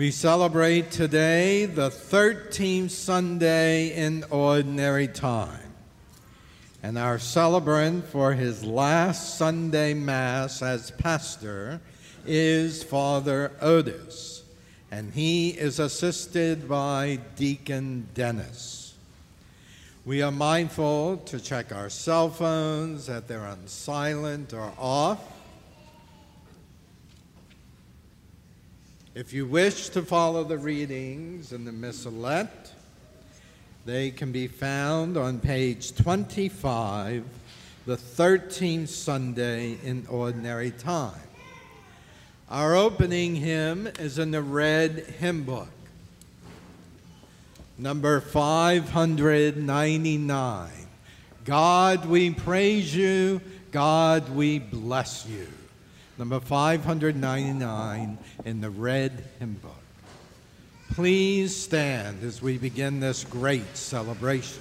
We celebrate today the 13th Sunday in Ordinary Time. And our celebrant for his last Sunday Mass as pastor is Father Otis, and he is assisted by Deacon Dennis. We are mindful to check our cell phones that they're on silent or off. If you wish to follow the readings in the Missalette, they can be found on page 25, the 13th Sunday in Ordinary Time. Our opening hymn is in the red hymn book, number 599. God, we praise you. God, we bless you. Number 599 in the red hymn book. Please stand as we begin this great celebration.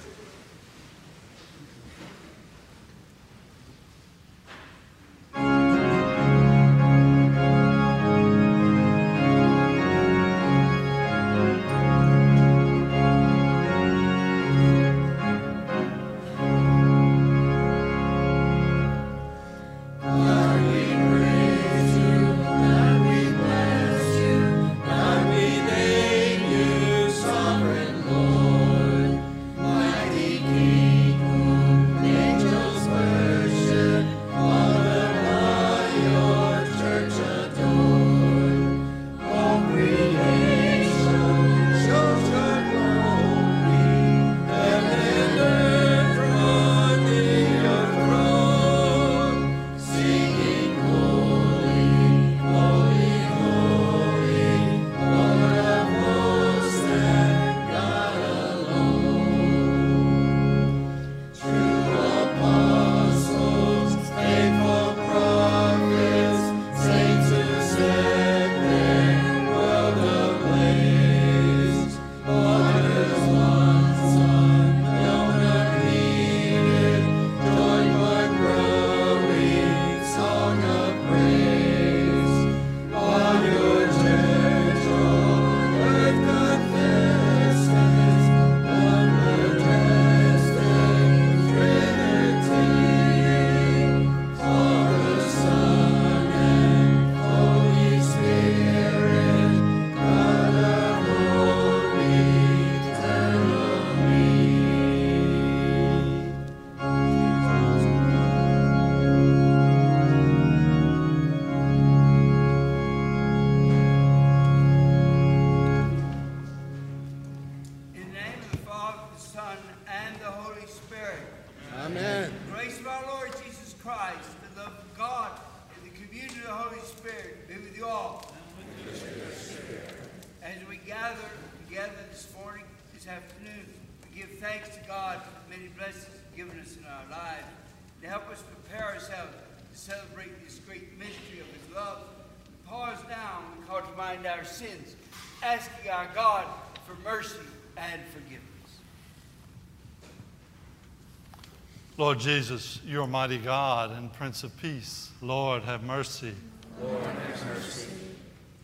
Lord Jesus, your mighty God and Prince of Peace, Lord, have mercy. Lord, have mercy.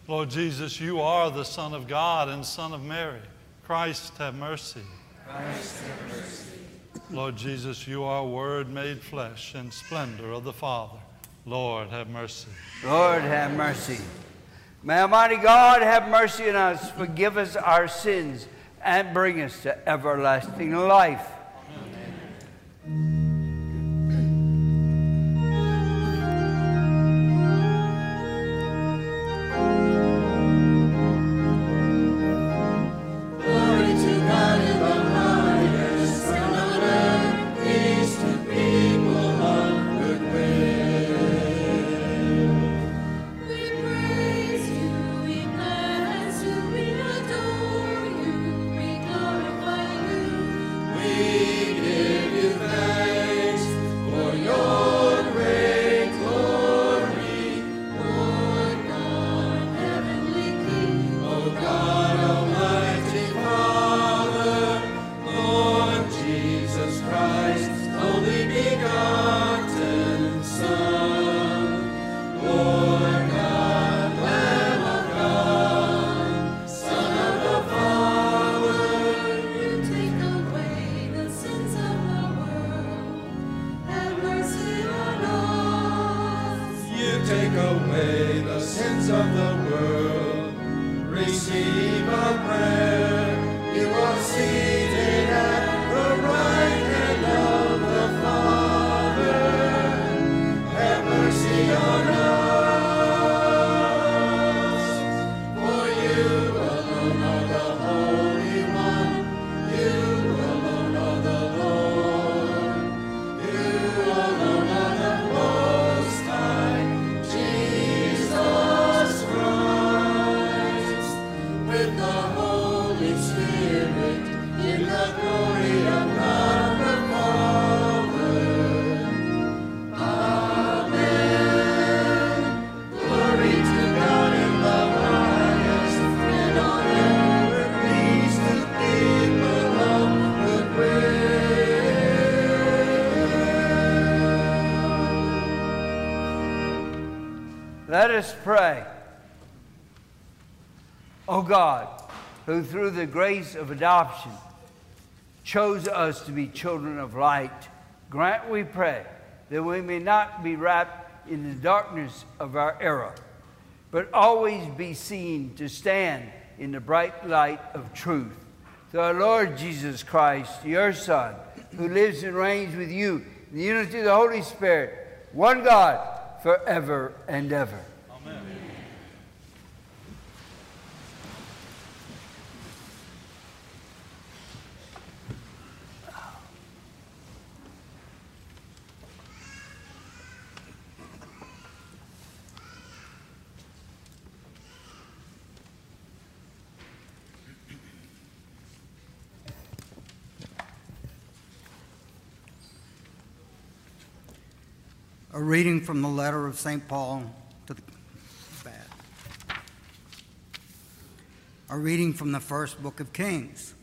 Lord Jesus, you are the Son of God and Son of Mary. Christ, have mercy. Christ, have mercy. Lord Jesus, you are Word made flesh and splendor of the Father. Lord, have mercy. Lord, have mercy. May Almighty God have mercy on us, forgive us our sins, and bring us to everlasting life. We who through the grace of adoption chose us to be children of light, grant, we pray, that we may not be wrapped in the darkness of our era, but always be seen to stand in the bright light of truth. Through our Lord Jesus Christ, your Son, who lives and reigns with you in the unity of the Holy Spirit, one God, forever and ever. A reading from the letter of St. Paul to the bad. A reading from the first book of Kings.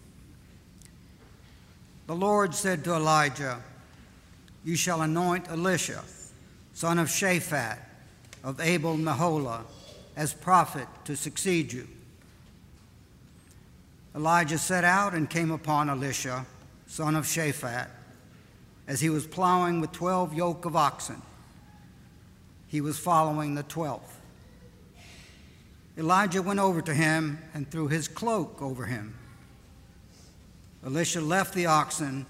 The Lord said to Elijah, You shall anoint Elisha, son of Shaphat, of Abel Meholah, as prophet to succeed you. Elijah set out and came upon Elisha, son of Shaphat, as he was plowing with twelve yoke of oxen he was following the twelfth. Elijah went over to him and threw his cloak over him. Elisha left the oxen,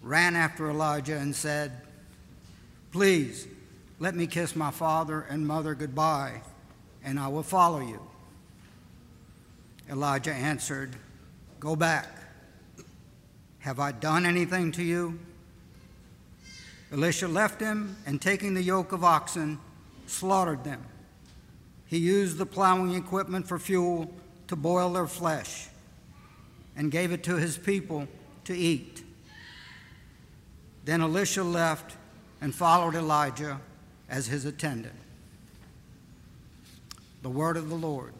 ran after Elijah, and said, Please, let me kiss my father and mother goodbye, and I will follow you. Elijah answered, Go back. Have I done anything to you? Elisha left him, and taking the yoke of oxen, slaughtered them. He used the plowing equipment for fuel to boil their flesh and gave it to his people to eat. Then Elisha left and followed Elijah as his attendant. The word of the Lord.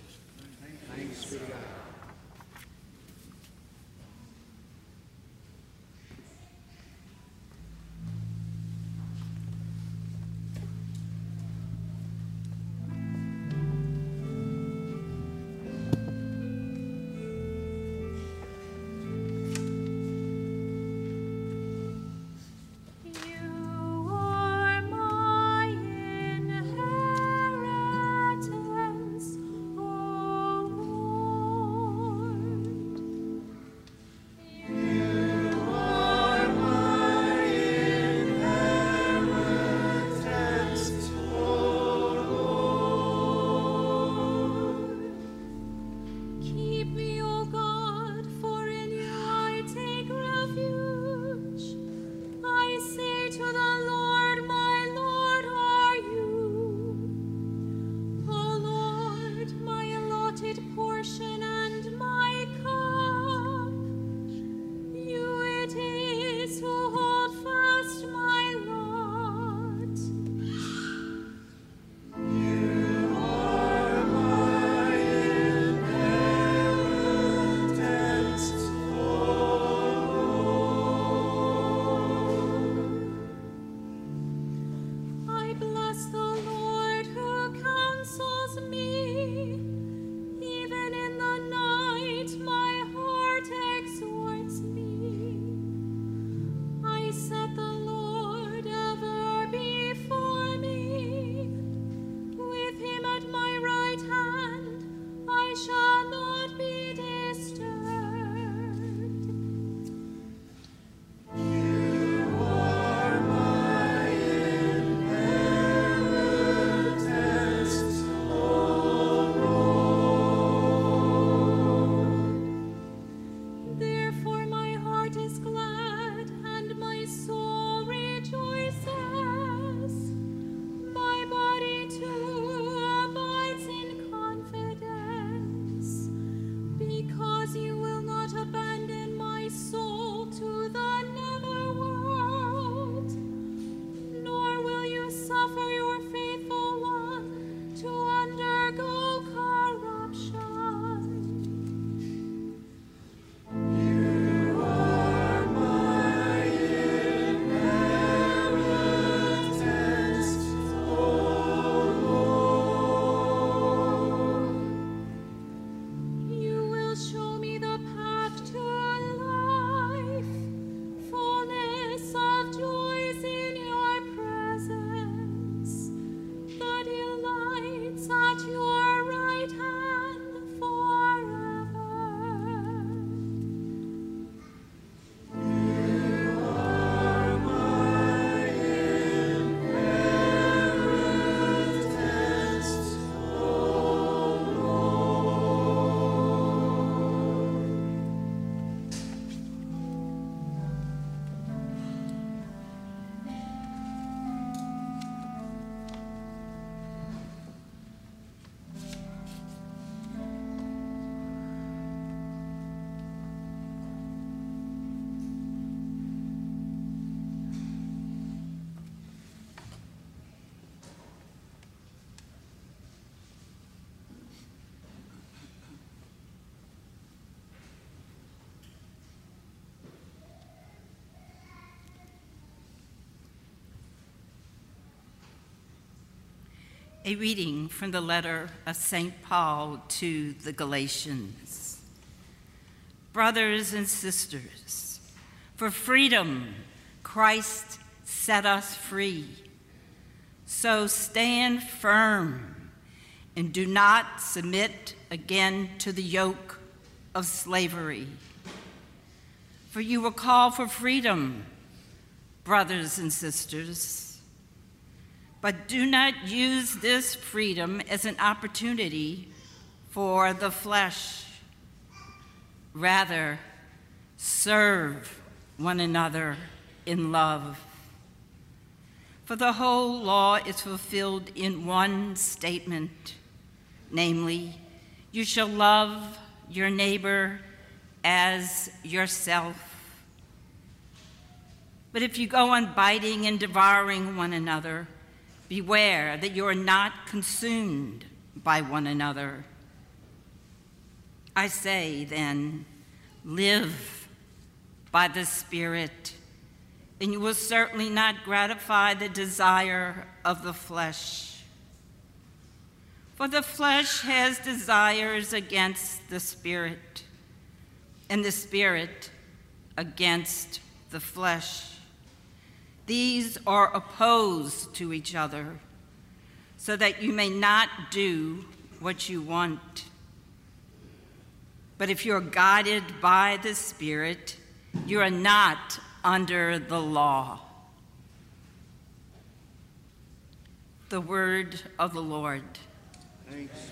Thanks A reading from the letter of St. Paul to the Galatians. Brothers and sisters, for freedom Christ set us free. So stand firm and do not submit again to the yoke of slavery. For you were called for freedom, brothers and sisters. But do not use this freedom as an opportunity for the flesh. Rather, serve one another in love. For the whole law is fulfilled in one statement, namely, you shall love your neighbor as yourself. But if you go on biting and devouring one another, Beware that you are not consumed by one another. I say then, live by the Spirit, and you will certainly not gratify the desire of the flesh. For the flesh has desires against the Spirit, and the Spirit against the flesh. These are opposed to each other, so that you may not do what you want. But if you're guided by the Spirit, you are not under the law. The word of the Lord. Thanks.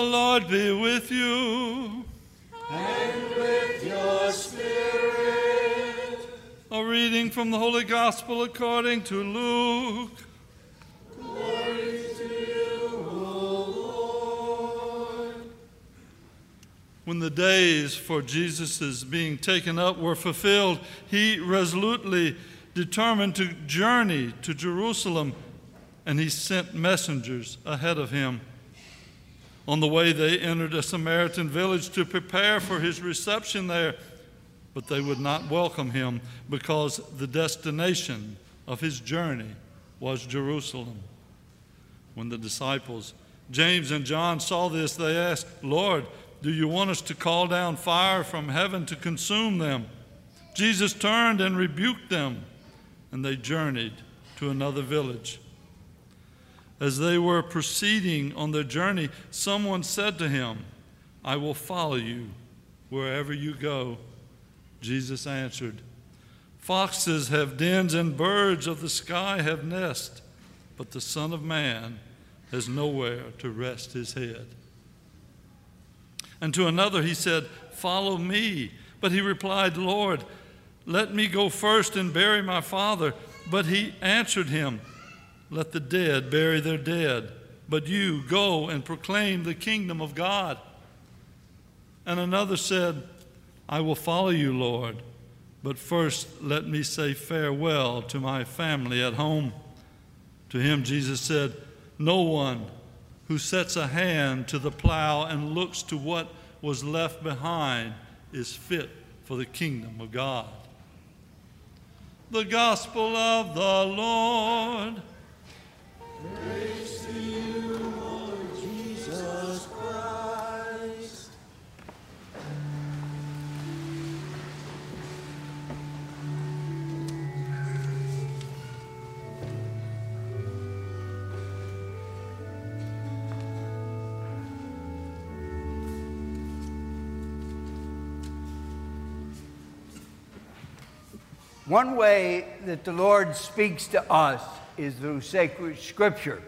Lord be with you. And with your spirit. A reading from the Holy Gospel according to Luke. When the days for Jesus' being taken up were fulfilled, he resolutely determined to journey to Jerusalem, and he sent messengers ahead of him on the way, they entered a Samaritan village to prepare for his reception there, but they would not welcome him because the destination of his journey was Jerusalem. When the disciples, James and John, saw this, they asked, Lord, do you want us to call down fire from heaven to consume them? Jesus turned and rebuked them, and they journeyed to another village. As they were proceeding on their journey, someone said to him, I will follow you wherever you go. Jesus answered, Foxes have dens and birds of the sky have nests, but the Son of Man has nowhere to rest his head. And to another he said, Follow me. But he replied, Lord, let me go first and bury my father. But he answered him, let the dead bury their dead, but you go and proclaim the kingdom of God. And another said, I will follow you, Lord, but first let me say farewell to my family at home. To him, Jesus said, No one who sets a hand to the plow and looks to what was left behind is fit for the kingdom of God. the gospel of the Lord. One way that the Lord speaks to us is through sacred scripture.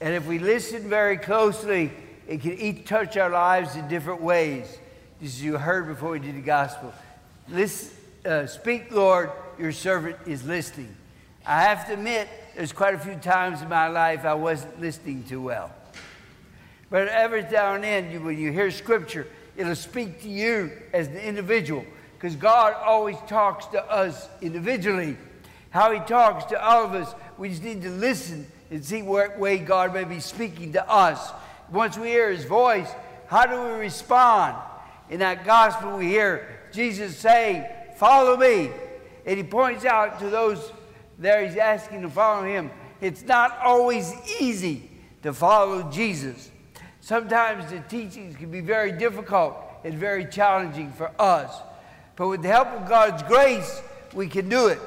And if we listen very closely, it can each touch our lives in different ways. As you heard before we did the gospel. Listen, uh, speak, Lord, your servant is listening. I have to admit, there's quite a few times in my life I wasn't listening too well. But every now and then, when you hear scripture, it'll speak to you as an individual because God always talks to us individually. How He talks to all of us, we just need to listen and see what way God may be speaking to us. Once we hear His voice, how do we respond? In that gospel, we hear Jesus saying, Follow me. And He points out to those there, He's asking to follow Him. It's not always easy to follow Jesus. Sometimes the teachings can be very difficult and very challenging for us. But with the help of God's grace, we can do it.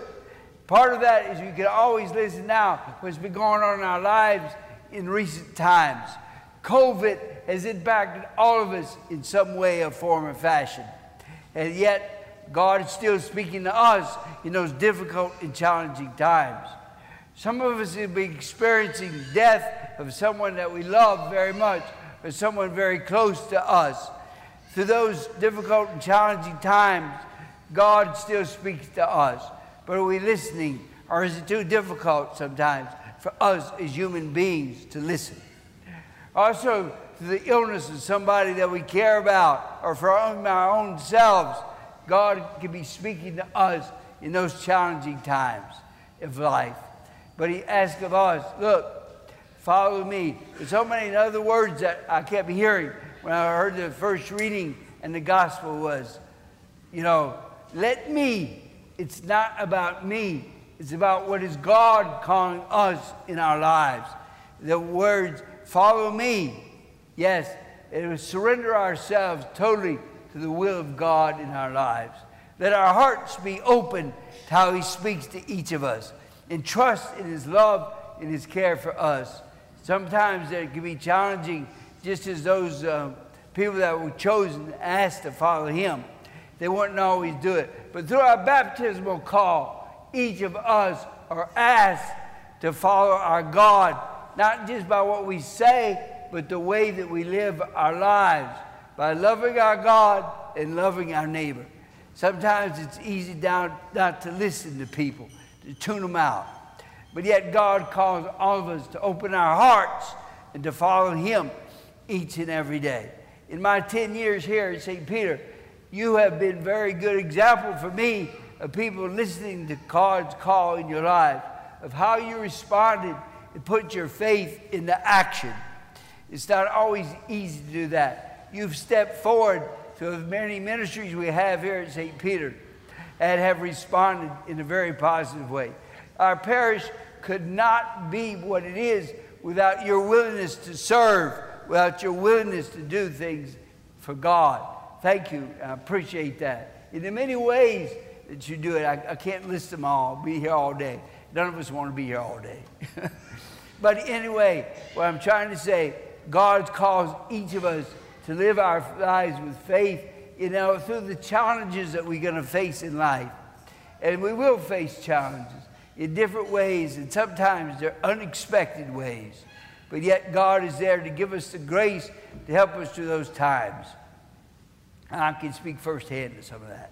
Part of that is we can always listen now what's been going on in our lives in recent times. COVID has impacted all of us in some way, or form, or fashion. And yet, God is still speaking to us in those difficult and challenging times. Some of us have been experiencing death of someone that we love very much, or someone very close to us. Through those difficult and challenging times, God still speaks to us. But are we listening, or is it too difficult sometimes for us as human beings to listen? Also, to the illness of somebody that we care about, or for our own selves, God can be speaking to us in those challenging times of life. But He asks of us, look, follow me. There's so many other words that I kept hearing when I heard the first reading and the gospel was, you know, let me. It's not about me. It's about what is God calling us in our lives. The words, follow me. Yes, it was surrender ourselves totally to the will of God in our lives. Let our hearts be open to how He speaks to each of us and trust in His love and His care for us. Sometimes it can be challenging, just as those uh, people that were chosen asked to follow Him. They wouldn't always do it. But through our baptismal call, each of us are asked to follow our God, not just by what we say, but the way that we live our lives, by loving our God and loving our neighbor. Sometimes it's easy down, not to listen to people, to tune them out. But yet, God calls all of us to open our hearts and to follow Him each and every day. In my 10 years here at St. Peter, you have been very good example for me of people listening to God's call in your life, of how you responded and put your faith into action. It's not always easy to do that. You've stepped forward to the many ministries we have here at St. Peter and have responded in a very positive way. Our parish could not be what it is without your willingness to serve, without your willingness to do things for God. Thank you. I appreciate that. In the many ways that you do it, I, I can't list them all. Be here all day. None of us want to be here all day. but anyway, what I'm trying to say, God calls each of us to live our lives with faith, you know, through the challenges that we're going to face in life. And we will face challenges in different ways, and sometimes they're unexpected ways. But yet, God is there to give us the grace to help us through those times. I can speak firsthand to some of that.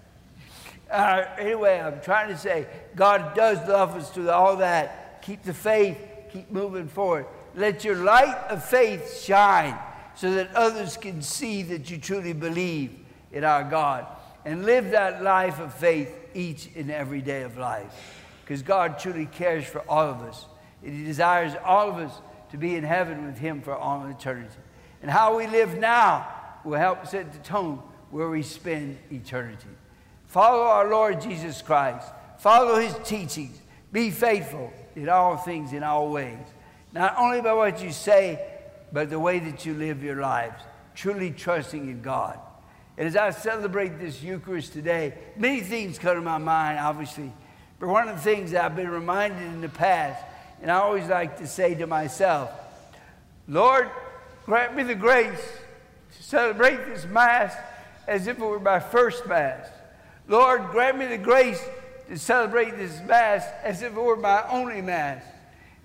Uh, anyway, I'm trying to say God does love us through all that. Keep the faith, keep moving forward. Let your light of faith shine so that others can see that you truly believe in our God. And live that life of faith each and every day of life. Because God truly cares for all of us. And He desires all of us to be in heaven with Him for all eternity. And how we live now will help set the tone where we spend eternity. Follow our Lord Jesus Christ. Follow his teachings. Be faithful in all things, in all ways. Not only by what you say, but the way that you live your lives, truly trusting in God. And as I celebrate this Eucharist today, many things come to my mind, obviously. But one of the things that I've been reminded in the past, and I always like to say to myself, Lord, grant me the grace to celebrate this Mass as if it were my first Mass. Lord, grant me the grace to celebrate this Mass as if it were my only Mass.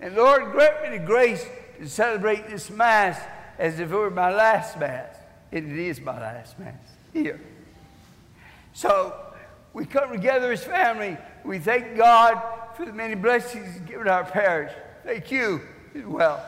And Lord, grant me the grace to celebrate this Mass as if it were my last Mass. And it is my last Mass here. So we come together as family. We thank God for the many blessings given our parish. Thank you as well.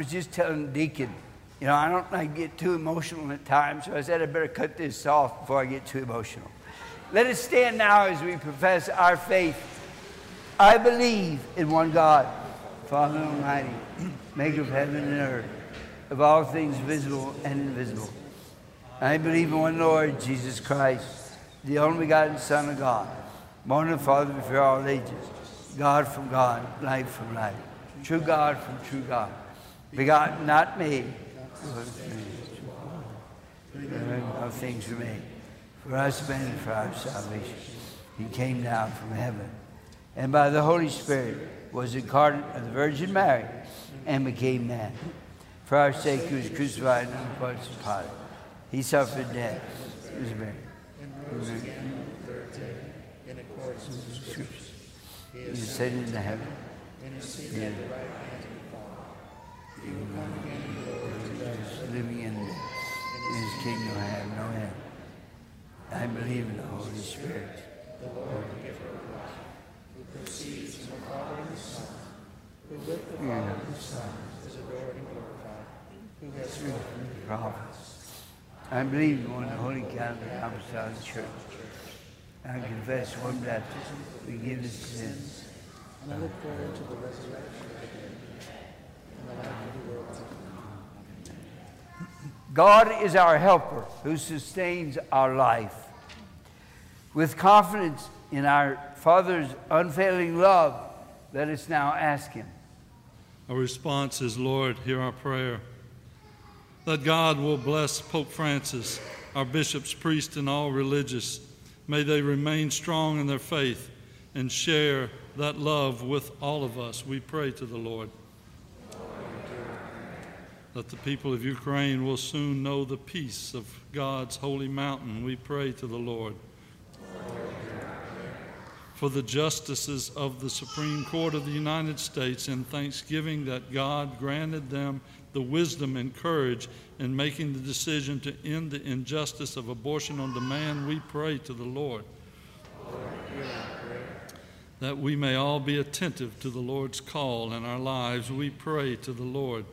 Was just telling Deacon, you know, I don't like get too emotional at times, so I said I better cut this off before I get too emotional. Let us stand now as we profess our faith. I believe in one God, Father Almighty, maker of heaven and earth, of all things visible and invisible. I believe in one Lord, Jesus Christ, the only begotten Son of God, born of the Father before all ages, God from God, light from light, true God from true God begotten, not me. All things were made for us men and for our salvation. He came down from heaven and by the Holy Spirit was incarnate of the Virgin Mary and became man. For our sake, he was crucified on the cross of Pilate. He suffered death. He was buried. He was in accordance with the Scriptures. He He ascended into heaven. and is seated at the right hand of the Father. He will come again in glory to judge living in, his kingdom I have no end. I believe in the Holy Spirit. the Lord, the giver of life, who proceeds from the Father and the Son, who with the Father and the Son is adored and glorified, who has spoken the prophets. I believe in one holy Catholic Apostolic Church. I confess one baptism, forgiveness of sins. And I look forward to the resurrection of the dead and the life of the world to come. God is our helper who sustains our life. With confidence in our Father's unfailing love, let us now ask Him. Our response is, Lord, hear our prayer. That God will bless Pope Francis, our bishops, priests, and all religious. May they remain strong in their faith and share that love with all of us. We pray to the Lord. That the people of Ukraine will soon know the peace of God's holy mountain. We pray to the Lord. For the justices of the Supreme Court of the United States in thanksgiving that God granted them the wisdom and courage in making the decision to end the injustice of abortion on demand, we pray to the Lord. That we may all be attentive to the Lord's call in our lives, we pray to the Lord.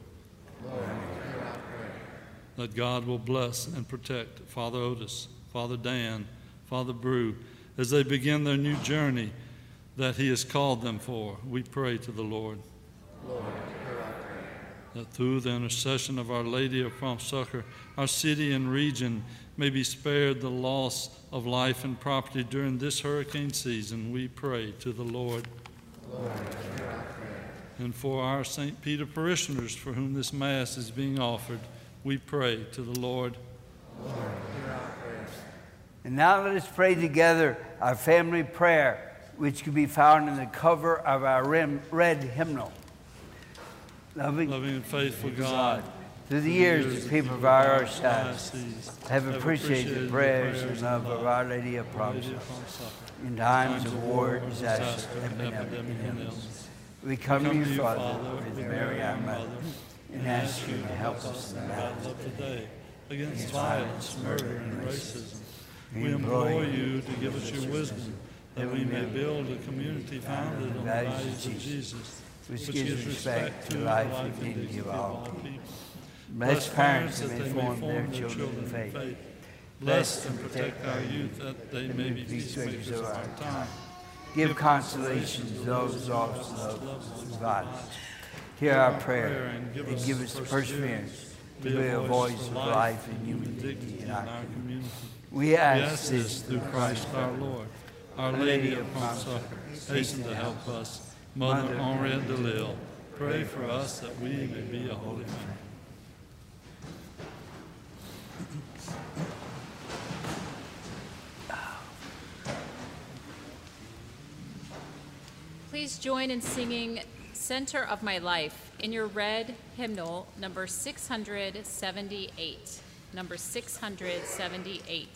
That God will bless and protect Father Otis, Father Dan, Father Brew, as they begin their new journey that He has called them for. We pray to the Lord. Lord that through the intercession of Our Lady of Prompt Succor, our city and region may be spared the loss of life and property during this hurricane season. We pray to the Lord. And for our St. Peter parishioners for whom this Mass is being offered, we pray to the Lord. And now let us pray together our family prayer, which can be found in the cover of our red hymnal. Loving, Loving and faithful God, through the years, the people of our archdiocese diocese have appreciated the prayers and love of Our Lady of Prompt Succor. In times of war, disaster, epidemic, and illness, we come to you, Father, with Mary, our Mother, and ask you to help us in the battle of today against violence, murder, and racism. We implore you to give us your wisdom that we may build a community founded on the values of Jesus, which gives respect to life and dignity of all people. Bless parents that may form their children in faith. Bless and protect our youth that they may be peacemakers of our time. Give consolation to those lost in love violence. Hear our prayer and give us the perseverance to be a voice of life and human dignity in our community. We ask this through Christ our Lord. Our Lady of Suffering, hasten to help us. Mother Henriette DeLille, pray for us that we may be a holy family. Please join in singing Center of My Life in your red hymnal number 678. Number 678.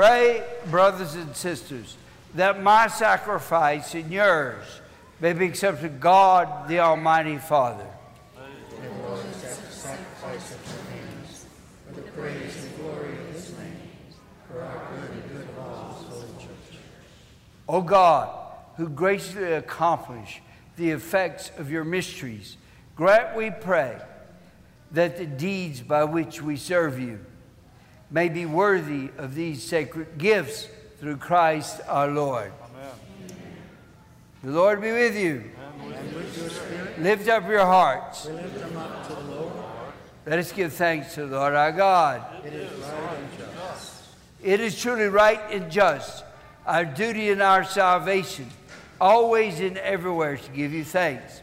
Pray, brothers and sisters, that my sacrifice and yours may be accepted to God, the Almighty Father. O God, who graciously accomplish the effects of your mysteries, grant, we pray, that the deeds by which we serve you may be worthy of these sacred gifts through Christ our Lord. Amen. The Lord be with you. And with. Lift up your hearts. We lift them up to the Lord. Let us give thanks to the Lord our God. It is right and just. It is truly right and just, our duty and our salvation, always and everywhere to give you thanks.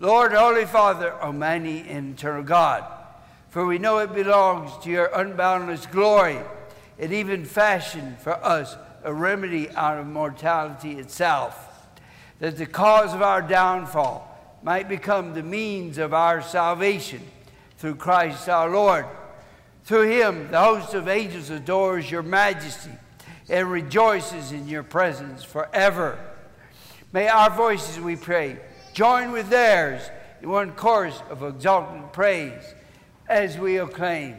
Lord, Holy Father, Almighty and eternal God, for we know it belongs to your unboundless glory It even fashioned for us a remedy out of mortality itself, that the cause of our downfall might become the means of our salvation through Christ our Lord. Through him, the host of angels adores your majesty and rejoices in your presence forever. May our voices, we pray, join with theirs in one chorus of exultant praise as we acclaim.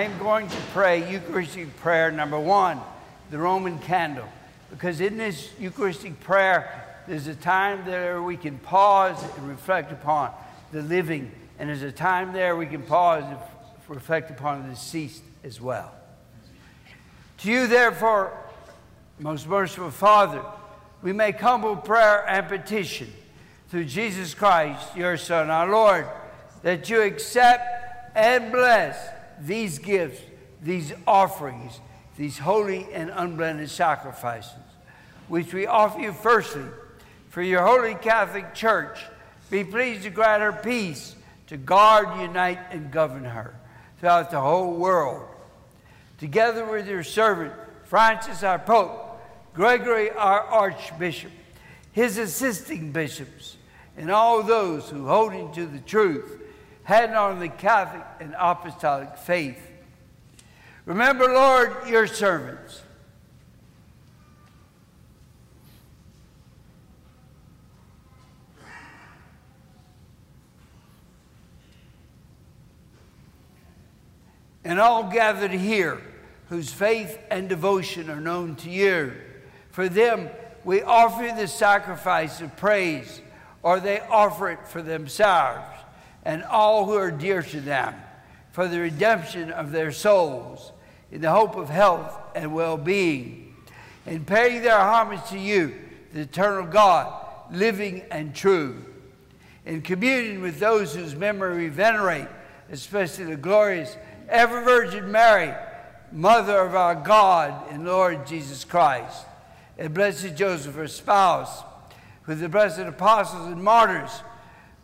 I am going to pray Eucharistic prayer number one, the Roman candle. Because in this Eucharistic prayer, there's a time there we can pause and reflect upon the living, and there's a time there we can pause and reflect upon the deceased as well. To you, therefore, most merciful Father, we make humble prayer and petition through Jesus Christ, your Son, our Lord, that you accept and bless these gifts, these offerings, these holy and unblended sacrifices, which we offer you firstly for your holy Catholic Church. Be pleased to grant her peace, to guard, unite, and govern her throughout the whole world. Together with your servant, Francis, our Pope, Gregory, our Archbishop, his assisting bishops, and all those who, holding to the truth, had on the Catholic and Apostolic faith. Remember, Lord, your servants. And all gathered here whose faith and devotion are known to you. For them, we offer the sacrifice of praise, or they offer it for themselves and all who are dear to them for the redemption of their souls in the hope of health and well being, and paying their homage to you, the eternal God, living and true, in communion with those whose memory we venerate, especially the glorious ever Virgin Mary, Mother of our God and Lord Jesus Christ, and blessed Joseph, her spouse, with the blessed apostles and martyrs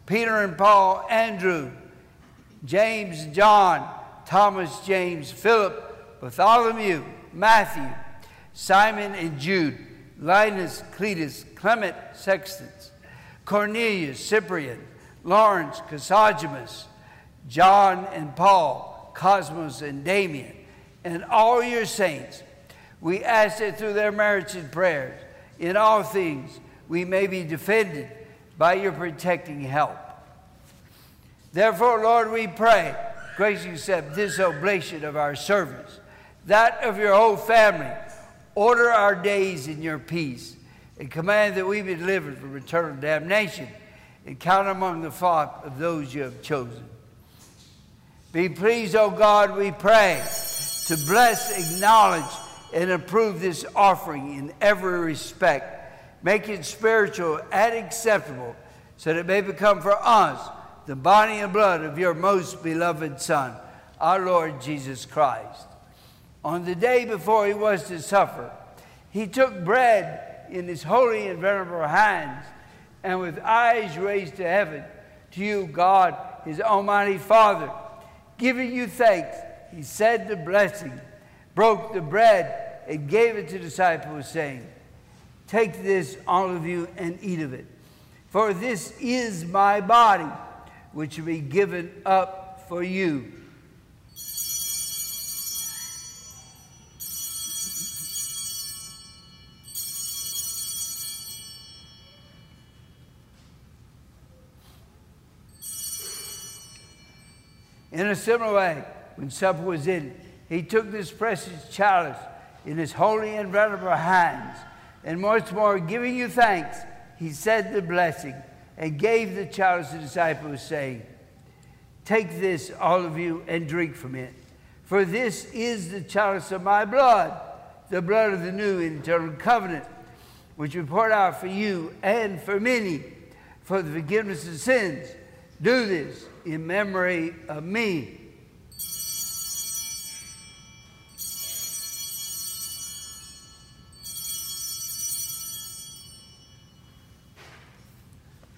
Peter and Paul, Andrew, James, John, Thomas, James, Philip, Bartholomew, Matthew, Simon and Jude, Linus, Cletus, Clement, Sixtus, Cornelius, Cyprian, Lawrence, Chrysogonus, John and Paul, Cosmas and Damian, and all your saints, we ask that through their merits and prayers, in all things, we may be defended by your protecting help. Therefore, Lord, we pray graciously accept this oblation of our service, that of your whole family. Order our days in your peace, and command that we be delivered from eternal damnation, and count among the flock of those you have chosen. Be pleased, O God, we pray, to bless, acknowledge, and approve this offering in every respect. Make it spiritual and acceptable, so that it may become for us the body and blood of your most beloved Son, our Lord Jesus Christ. On the day before he was to suffer, he took bread in his holy and venerable hands, and with eyes raised to heaven, to you, God, his almighty Father, giving you thanks, he said the blessing, broke the bread, and gave it to the disciples, saying, Take this, all of you, and eat of it. For this is my body, which will be given up for you. In a similar way, when supper was ended, he took this precious chalice in his holy and venerable hands, and once more giving you thanks, he said the blessing and gave the chalice to the disciples, saying, Take this, all of you, and drink from it. For this is the chalice of my blood, the blood of the new and eternal covenant, which we poured out for you and for many for the forgiveness of sins. Do this in memory of me.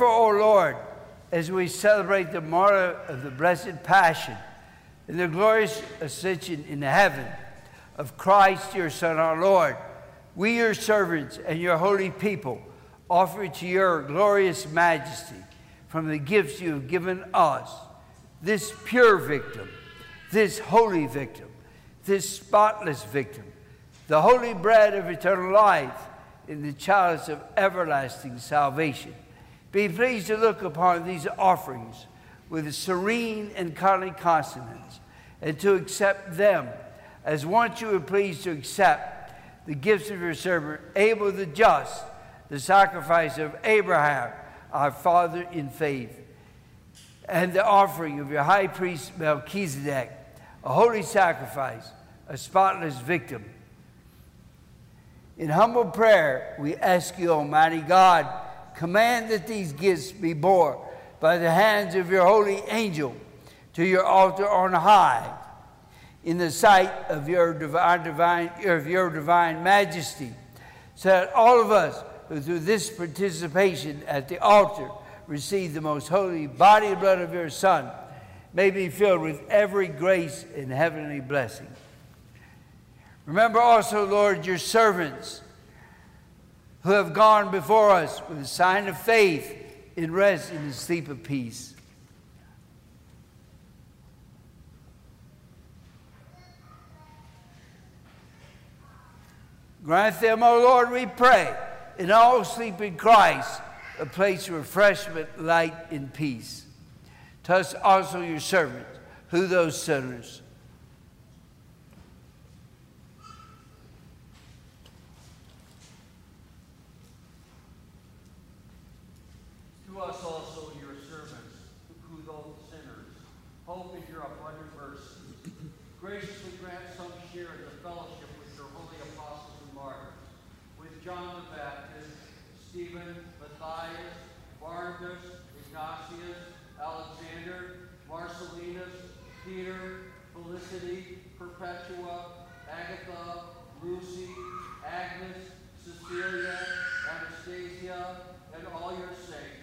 Therefore, O Lord, as we celebrate the martyr of the blessed passion and the glorious ascension in heaven of Christ, your Son, our Lord, we, your servants and your holy people, offer to your glorious majesty from the gifts you have given us this pure victim, this holy victim, this spotless victim, the holy bread of eternal life in the chalice of everlasting salvation. Be pleased to look upon these offerings with serene and kindly consonance, and to accept them as once you were pleased to accept the gifts of your servant, Abel the just, the sacrifice of Abraham, our father in faith, and the offering of your high priest Melchizedek, a holy sacrifice, a spotless victim. In humble prayer, we ask you, Almighty God, command that these gifts be bore by the hands of your holy angel to your altar on high in the sight of your divine, divine, of your divine majesty, so that all of us who through this participation at the altar receive the most holy body and blood of your Son may be filled with every grace and heavenly blessing. Remember also, Lord, your servants who have gone before us with a sign of faith in rest in the sleep of peace. Grant them, O Lord, we pray, in all sleep in Christ, a place of refreshment, light, and peace. Touch also your servants, who those sinners Us also, your servants, who though sinners, hope in your abundant mercy. Graciously grant some share in the fellowship with your holy apostles and martyrs, with John the Baptist, Stephen, Matthias, Barnabas, Ignatius, Alexander, Marcellinus, Peter, Felicity, Perpetua, Agatha, Lucy, Agnes, Cecilia, Anastasia, and all your saints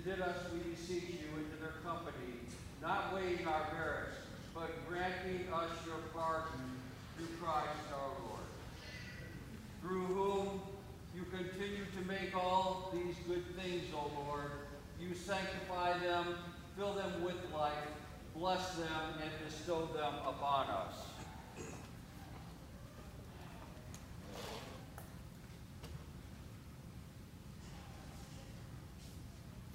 admit us, we beseech you, into their company, not weighing our merits, but granting us your pardon through Christ our Lord, through whom you continue to make all these good things, O Lord. You sanctify them, fill them with life, bless them, and bestow them upon us.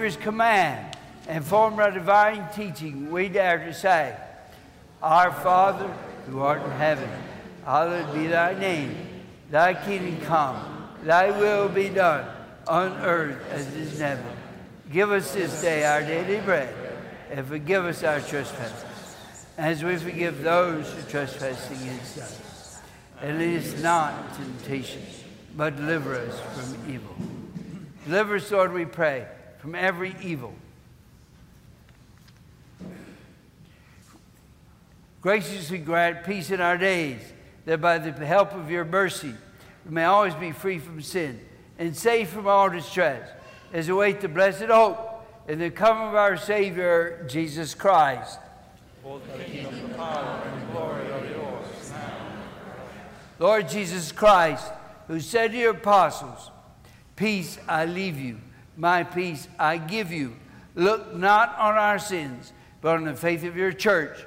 Savior's command and formed our divine teaching, we dare to say, Our Father, who art in heaven, hallowed be thy name. Thy kingdom come, thy will be done, on earth as it is in heaven. Give us this day our daily bread, and forgive us our trespasses, as we forgive those who trespass against us. And lead us not into temptation, but deliver us from evil. Deliver us, Lord, we pray, from every evil. Graciously grant peace in our days, that by the help of your mercy we may always be free from sin and safe from all distress, as we await the blessed hope and the coming of our Savior, Jesus Christ. Lord Jesus Christ, who said to your apostles, Peace I leave you, my peace I give you. Look not on our sins, but on the faith of your church.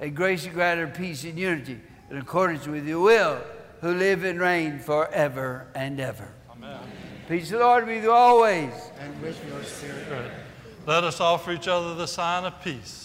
And grace and grant peace and unity in accordance with your will, who live and reign forever and ever. Amen. Peace of the Lord be with you always. And with your spirit. Let us offer each other the sign of peace.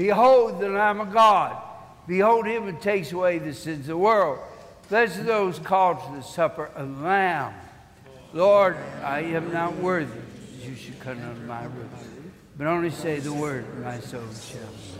Behold the Lamb of God. Behold him who takes away the sins of the world. Blessed those called to the supper of the Lamb. Lord, I am not worthy that you should come under my roof, but only say the word, and my soul shall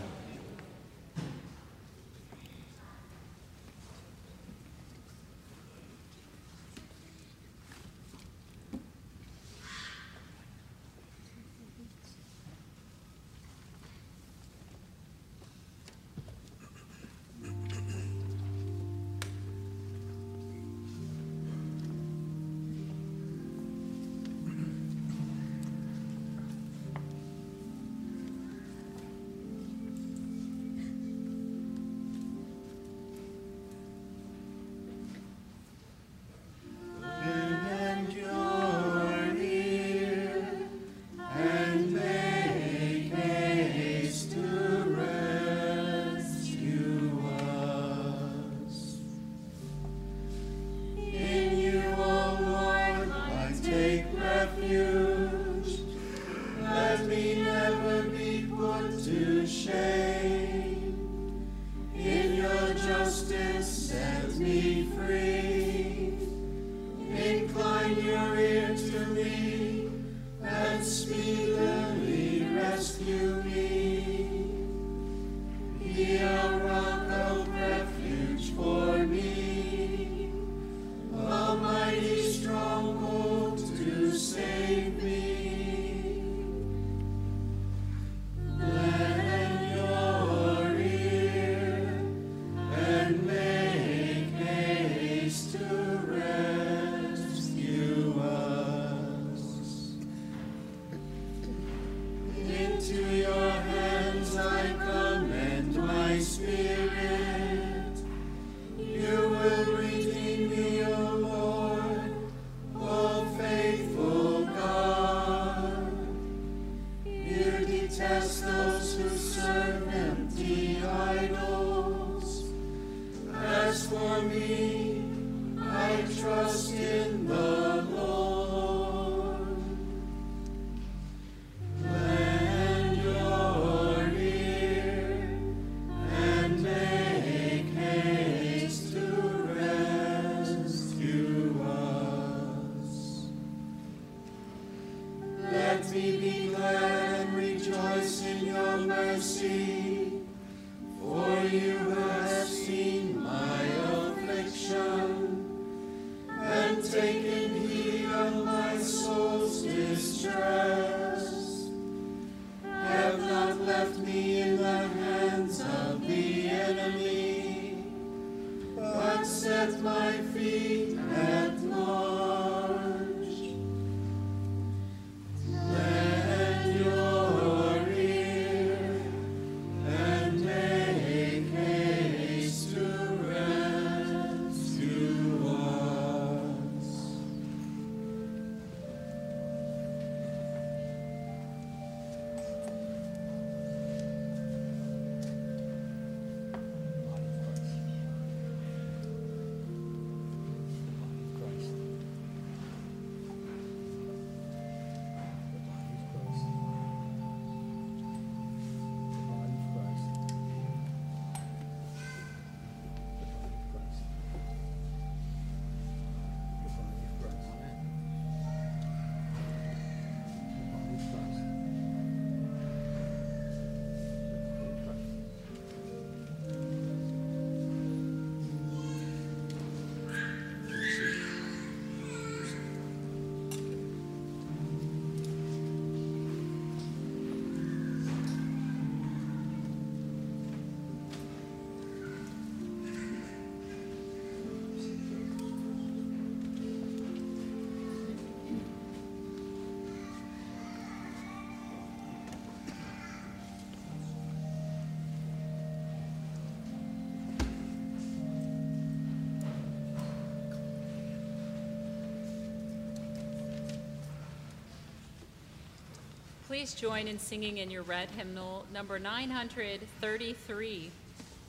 please join in singing in your red hymnal, number 933,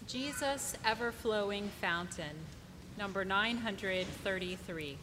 Jesus Ever Flowing Fountain, number 933.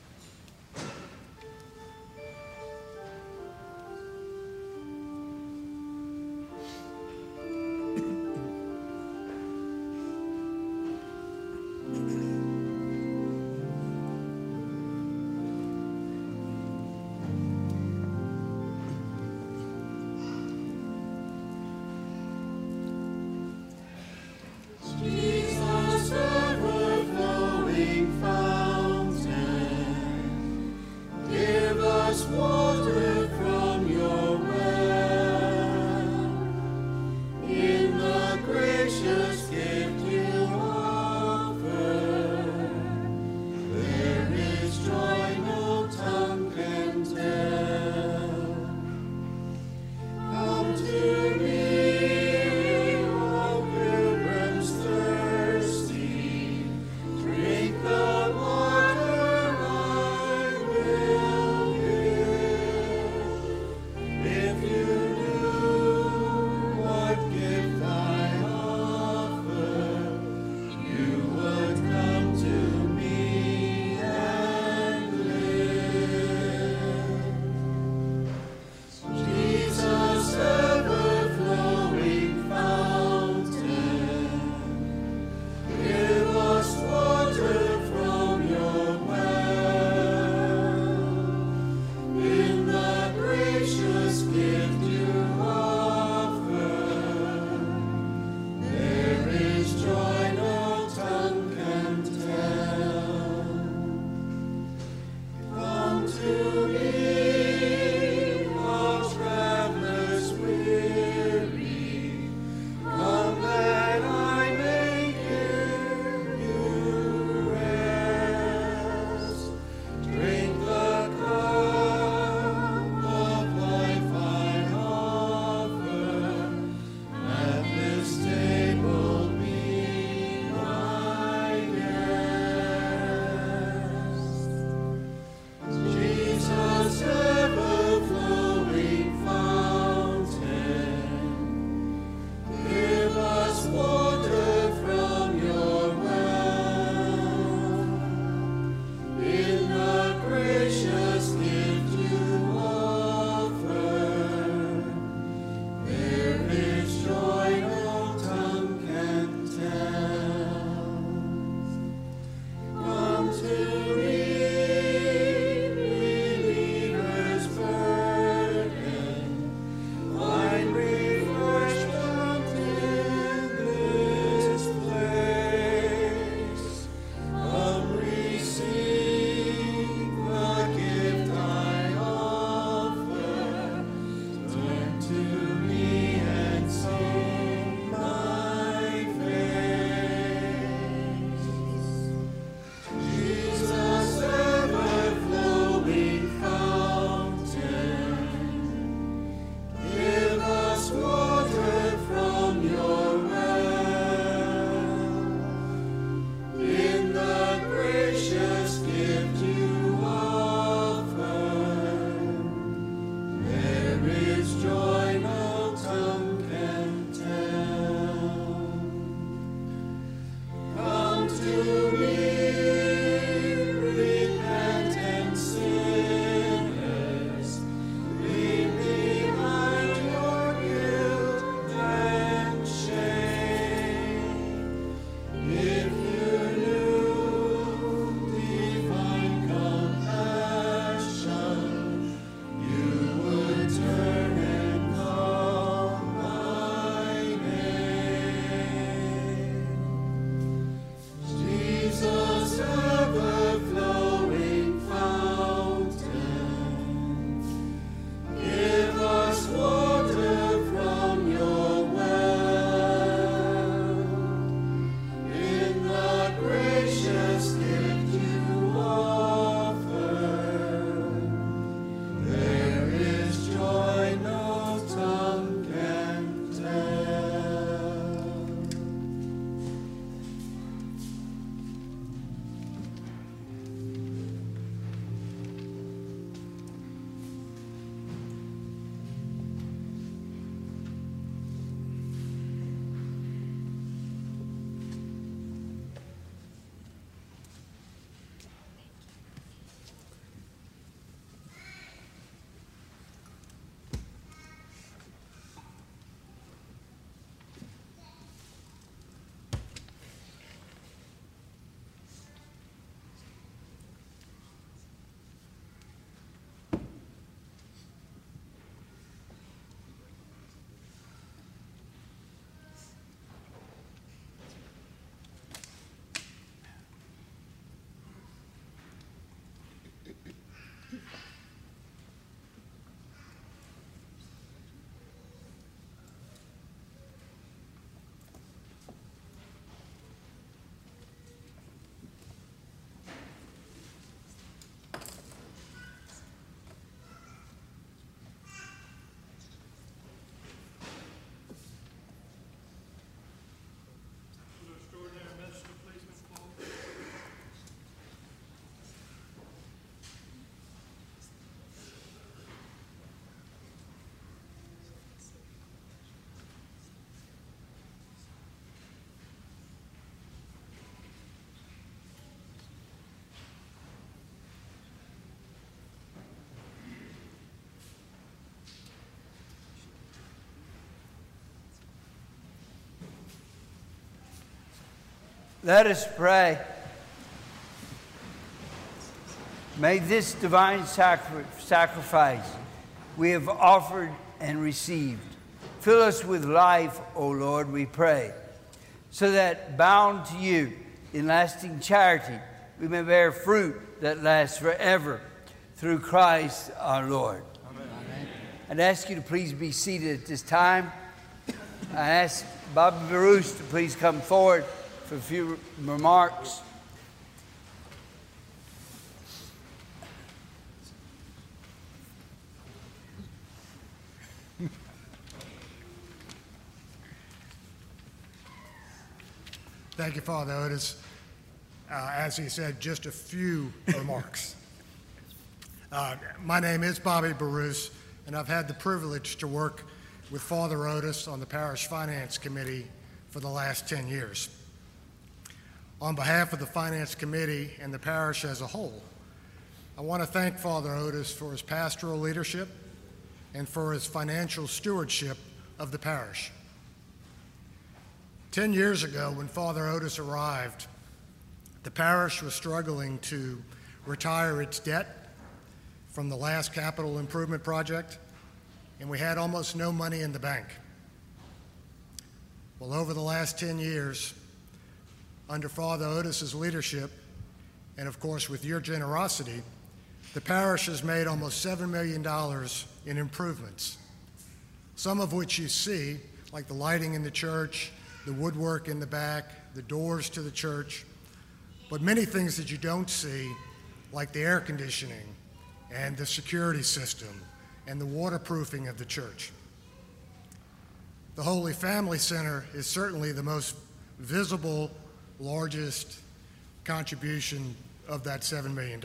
Let us pray. May this divine sacri- sacrifice we have offered and received fill us with life, O Lord, we pray, so that bound to you in lasting charity, we may bear fruit that lasts forever through Christ our Lord. Amen. I'd ask you to please be seated at this time. I ask Bobby Baruch to please come forward for a few remarks. Thank you, Father Otis. Uh, as he said, just a few remarks. Uh, my name is Bobby Baruch, and I've had the privilege to work with Father Otis on the Parish Finance Committee for the last 10 years. On behalf of the Finance Committee and the parish as a whole, I want to thank Father Otis for his pastoral leadership and for his financial stewardship of the parish. Ten years ago, when Father Otis arrived, the parish was struggling to retire its debt from the last capital improvement project, and we had almost no money in the bank. Well, over the last 10 years, under Father Otis's leadership, and of course with your generosity, the parish has made almost $7 million in improvements, some of which you see, like the lighting in the church the woodwork in the back, the doors to the church, but many things that you don't see, like the air conditioning and the security system and the waterproofing of the church. The Holy Family Center is certainly the most visible, largest contribution of that $7 million.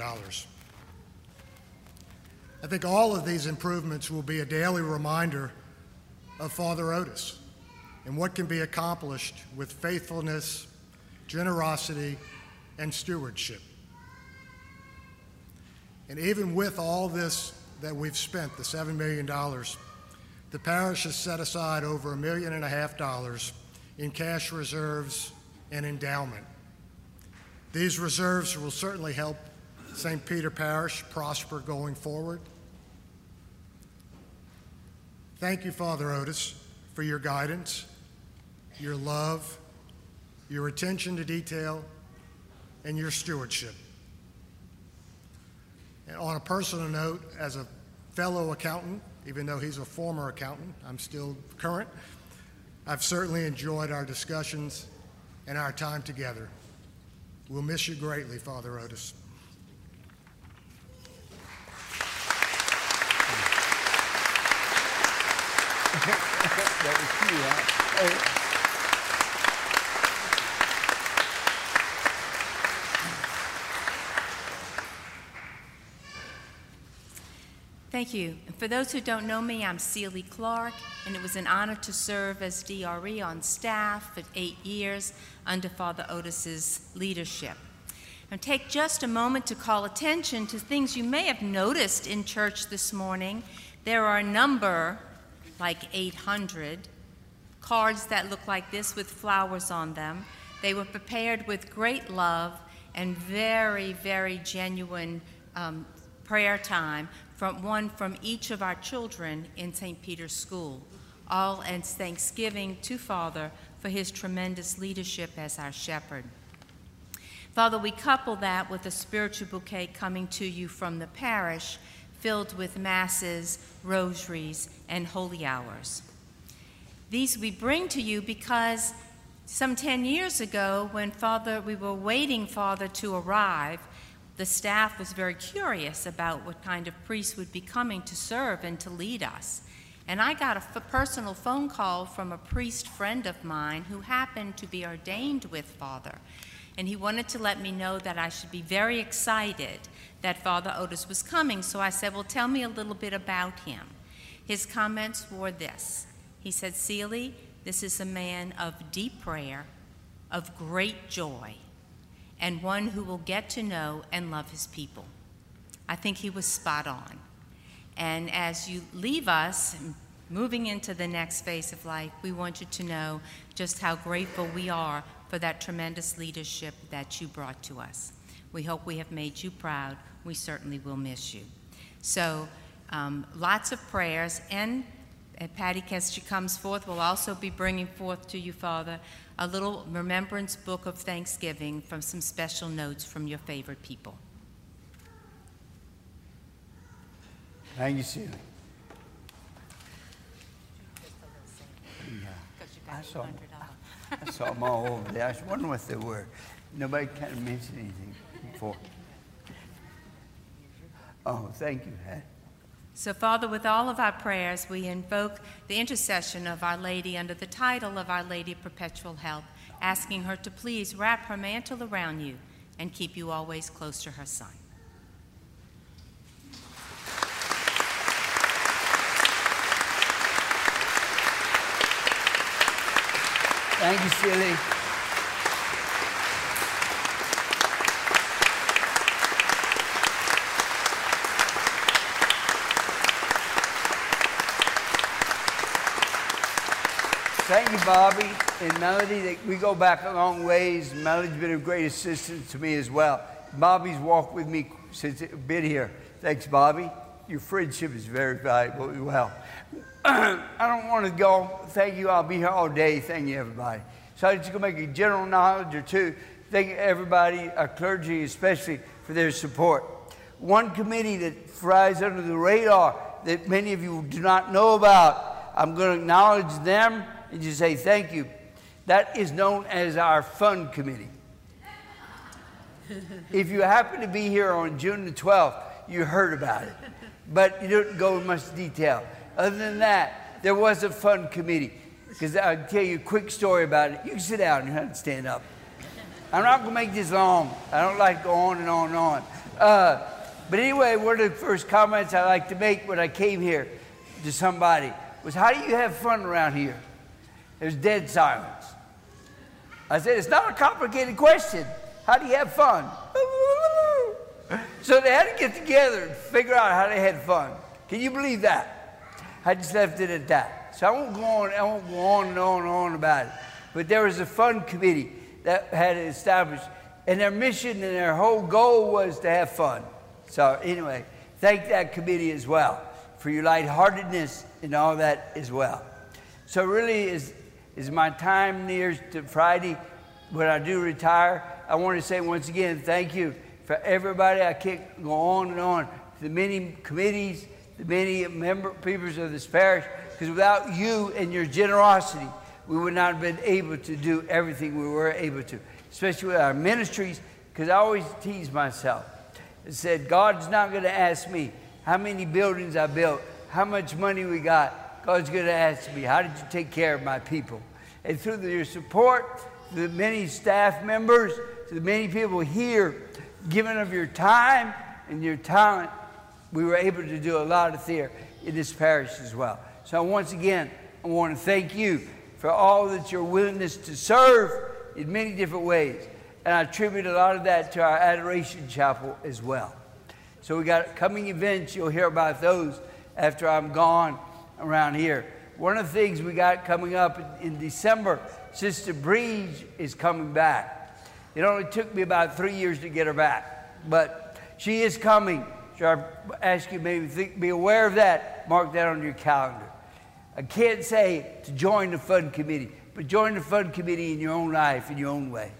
I think all of these improvements will be a daily reminder of Father Otis and what can be accomplished with faithfulness, generosity, and stewardship. And even with all this that we've spent, the $7 million, the parish has set aside over a million and a half dollars in cash reserves and endowment. These reserves will certainly help St. Peter Parish prosper going forward. Thank you, Father Otis, for your guidance your love, your attention to detail, and your stewardship. And on a personal note, as a fellow accountant, even though he's a former accountant, I'm still current, I've certainly enjoyed our discussions and our time together. We'll miss you greatly, Father Otis. that was you, huh? Thank you. For those who don't know me, I'm Celie Clark, and it was an honor to serve as DRE on staff for eight years under Father Otis's leadership. And take just a moment to call attention to things you may have noticed in church this morning. There are a number, like 800, cards that look like this with flowers on them. They were prepared with great love and very, very genuine um, prayer time from one from each of our children in St. Peter's School, all as thanksgiving to Father for his tremendous leadership as our shepherd. Father, we couple that with a spiritual bouquet coming to you from the parish filled with masses, rosaries, and holy hours. These we bring to you because some 10 years ago, when Father, we were waiting Father to arrive, the staff was very curious about what kind of priest would be coming to serve and to lead us. And I got a personal phone call from a priest friend of mine who happened to be ordained with Father. And he wanted to let me know that I should be very excited that Father Otis was coming. So I said, Well, tell me a little bit about him. His comments were this He said, Celie, this is a man of deep prayer, of great joy, and one who will get to know and love his people. I think he was spot on. And as you leave us, moving into the next phase of life, we want you to know just how grateful we are for that tremendous leadership that you brought to us. We hope we have made you proud. We certainly will miss you. So, um, lots of prayers, and uh, Patty, as she comes forth, will also be bringing forth to you, Father, a little remembrance book of Thanksgiving from some special notes from your favorite people. Thank you, Celie. I saw, I saw them all over there. I was wondering what they were. Nobody kind of mentioned anything before. Oh, thank you, Pat. So, Father, with all of our prayers, we invoke the intercession of Our Lady under the title of Our Lady Perpetual Help, asking her to please wrap her mantle around you and keep you always close to her Son. Thank you, Celie. Thank you, Bobby and Melody. We go back a long ways. Melody's been a great assistance to me as well. Bobby's walked with me since I've been here. Thanks, Bobby. Your friendship is very valuable as well. I don't want to go. Thank you. I'll be here all day. Thank you, everybody. So I'm just going to make a general knowledge or two. Thank everybody, our clergy especially, for their support. One committee that flies under the radar that many of you do not know about, I'm going to acknowledge them and just say thank you. That is known as our fund committee. if you happen to be here on June the 12th, you heard about it, but you didn't go in much detail. Other than that, there was a fund committee. Because I'll tell you a quick story about it. You can sit down, you have to stand up. I'm not going to make this long. I don't like to go on and on and on. Uh, but anyway, one of the first comments I like to make when I came here to somebody was, How do you have fun around here? There's dead silence. I said, It's not a complicated question. How do you have fun? So they had to get together and figure out how they had fun. Can you believe that? I just left it at that. So I won't go on, I won't go on and on and on about it. But there was a fun committee that had established, and their mission and their whole goal was to have fun. So anyway, thank that committee as well for your lightheartedness and all that as well. So really, is is my time nears to Friday when I do retire. I want to say once again, thank you for everybody. I can't go on and on. The many committees, the many member members of this parish, because without you and your generosity, we would not have been able to do everything we were able to, especially with our ministries, because I always tease myself and said, God's not going to ask me how many buildings I built, how much money we got. God's going to ask me, how did you take care of my people? And through your support, the many staff members, the many people here, giving of your time and your talent, we were able to do a lot of there in this parish as well. So once again, I want to thank you for all that your willingness to serve in many different ways. And I attribute a lot of that to our Adoration Chapel as well. So we got coming events, you'll hear about those after I'm gone around here. One of the things we got coming up in December, Sister Briege is coming back. It only took me about three years to get her back, but she is coming. So I ask you maybe think, be aware of that. Mark that on your calendar. I can't say to join the fund committee, but join the fund committee in your own life, in your own way.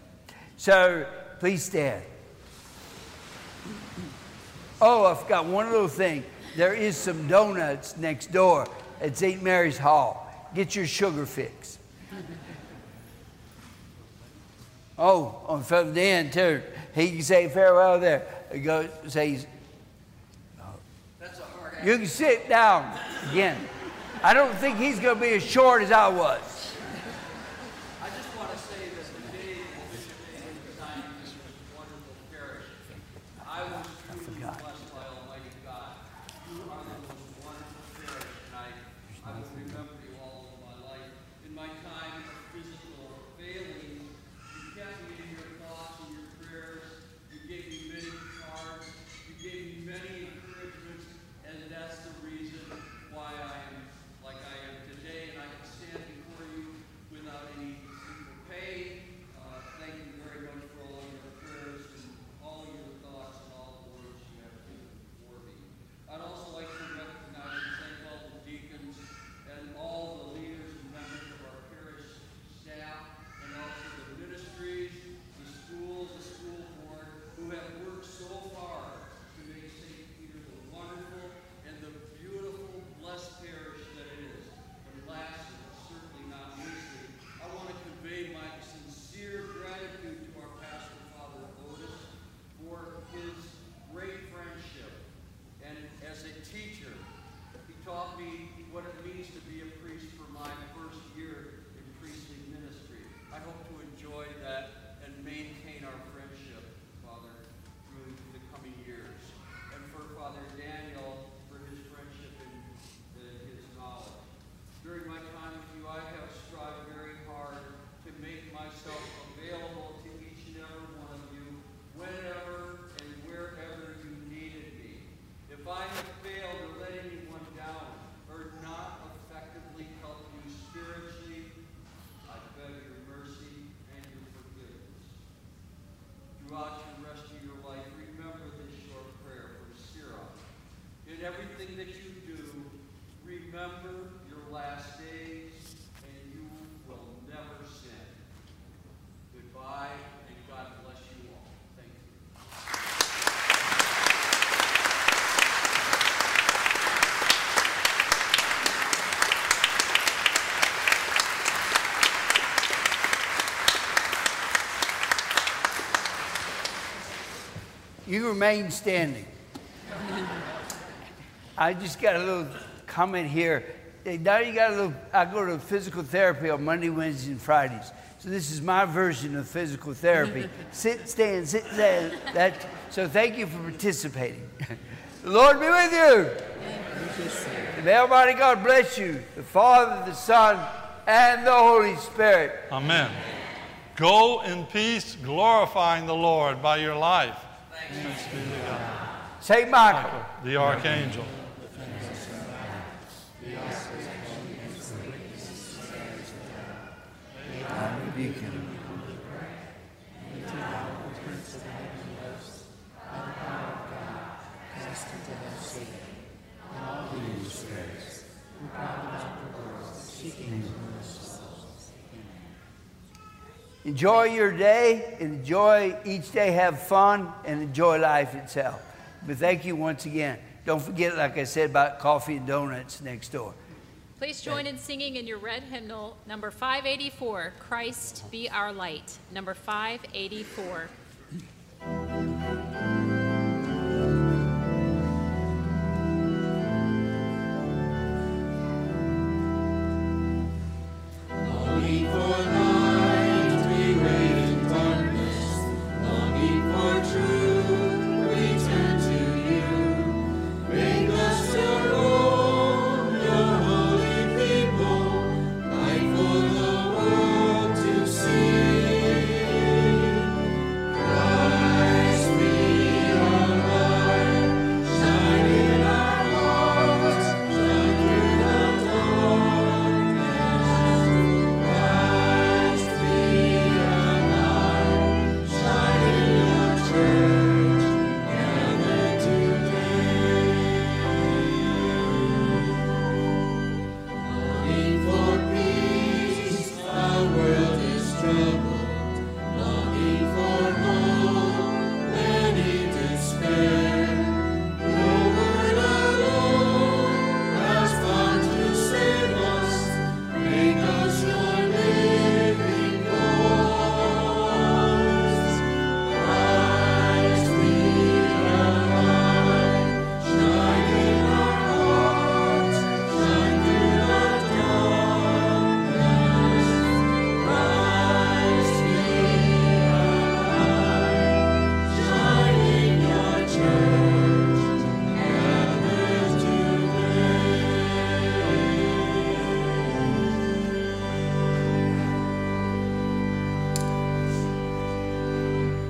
So please stand. Oh, I've got one little thing. There is some donuts next door at St. Mary's Hall. Get your sugar fix. Oh, on Father Dan too. He can say farewell there. He goes says, You can sit down again. I don't think he's going to be as short as I was. Everything that you do, remember your last days, and you will never sin. Goodbye, and God bless you all. Thank you. You remain standing. I just got a little comment here. Now you got a little. I go to physical therapy on Monday, Wednesdays, and Fridays. So this is my version of physical therapy. sit, stand, sit, stand. That. So thank you for participating. the Lord be with you. And may Almighty God bless you, the Father, the Son, and the Holy Spirit. Amen. Go in peace, glorifying the Lord by your life. Thanks be to God. Saint Michael. Michael, the archangel. Enjoy your day, enjoy each day, have fun, and enjoy life itself. But thank you once again. Don't forget, like I said, about coffee and donuts next door. Please join in singing in your red hymnal, number 584, Christ be our light. Number 584.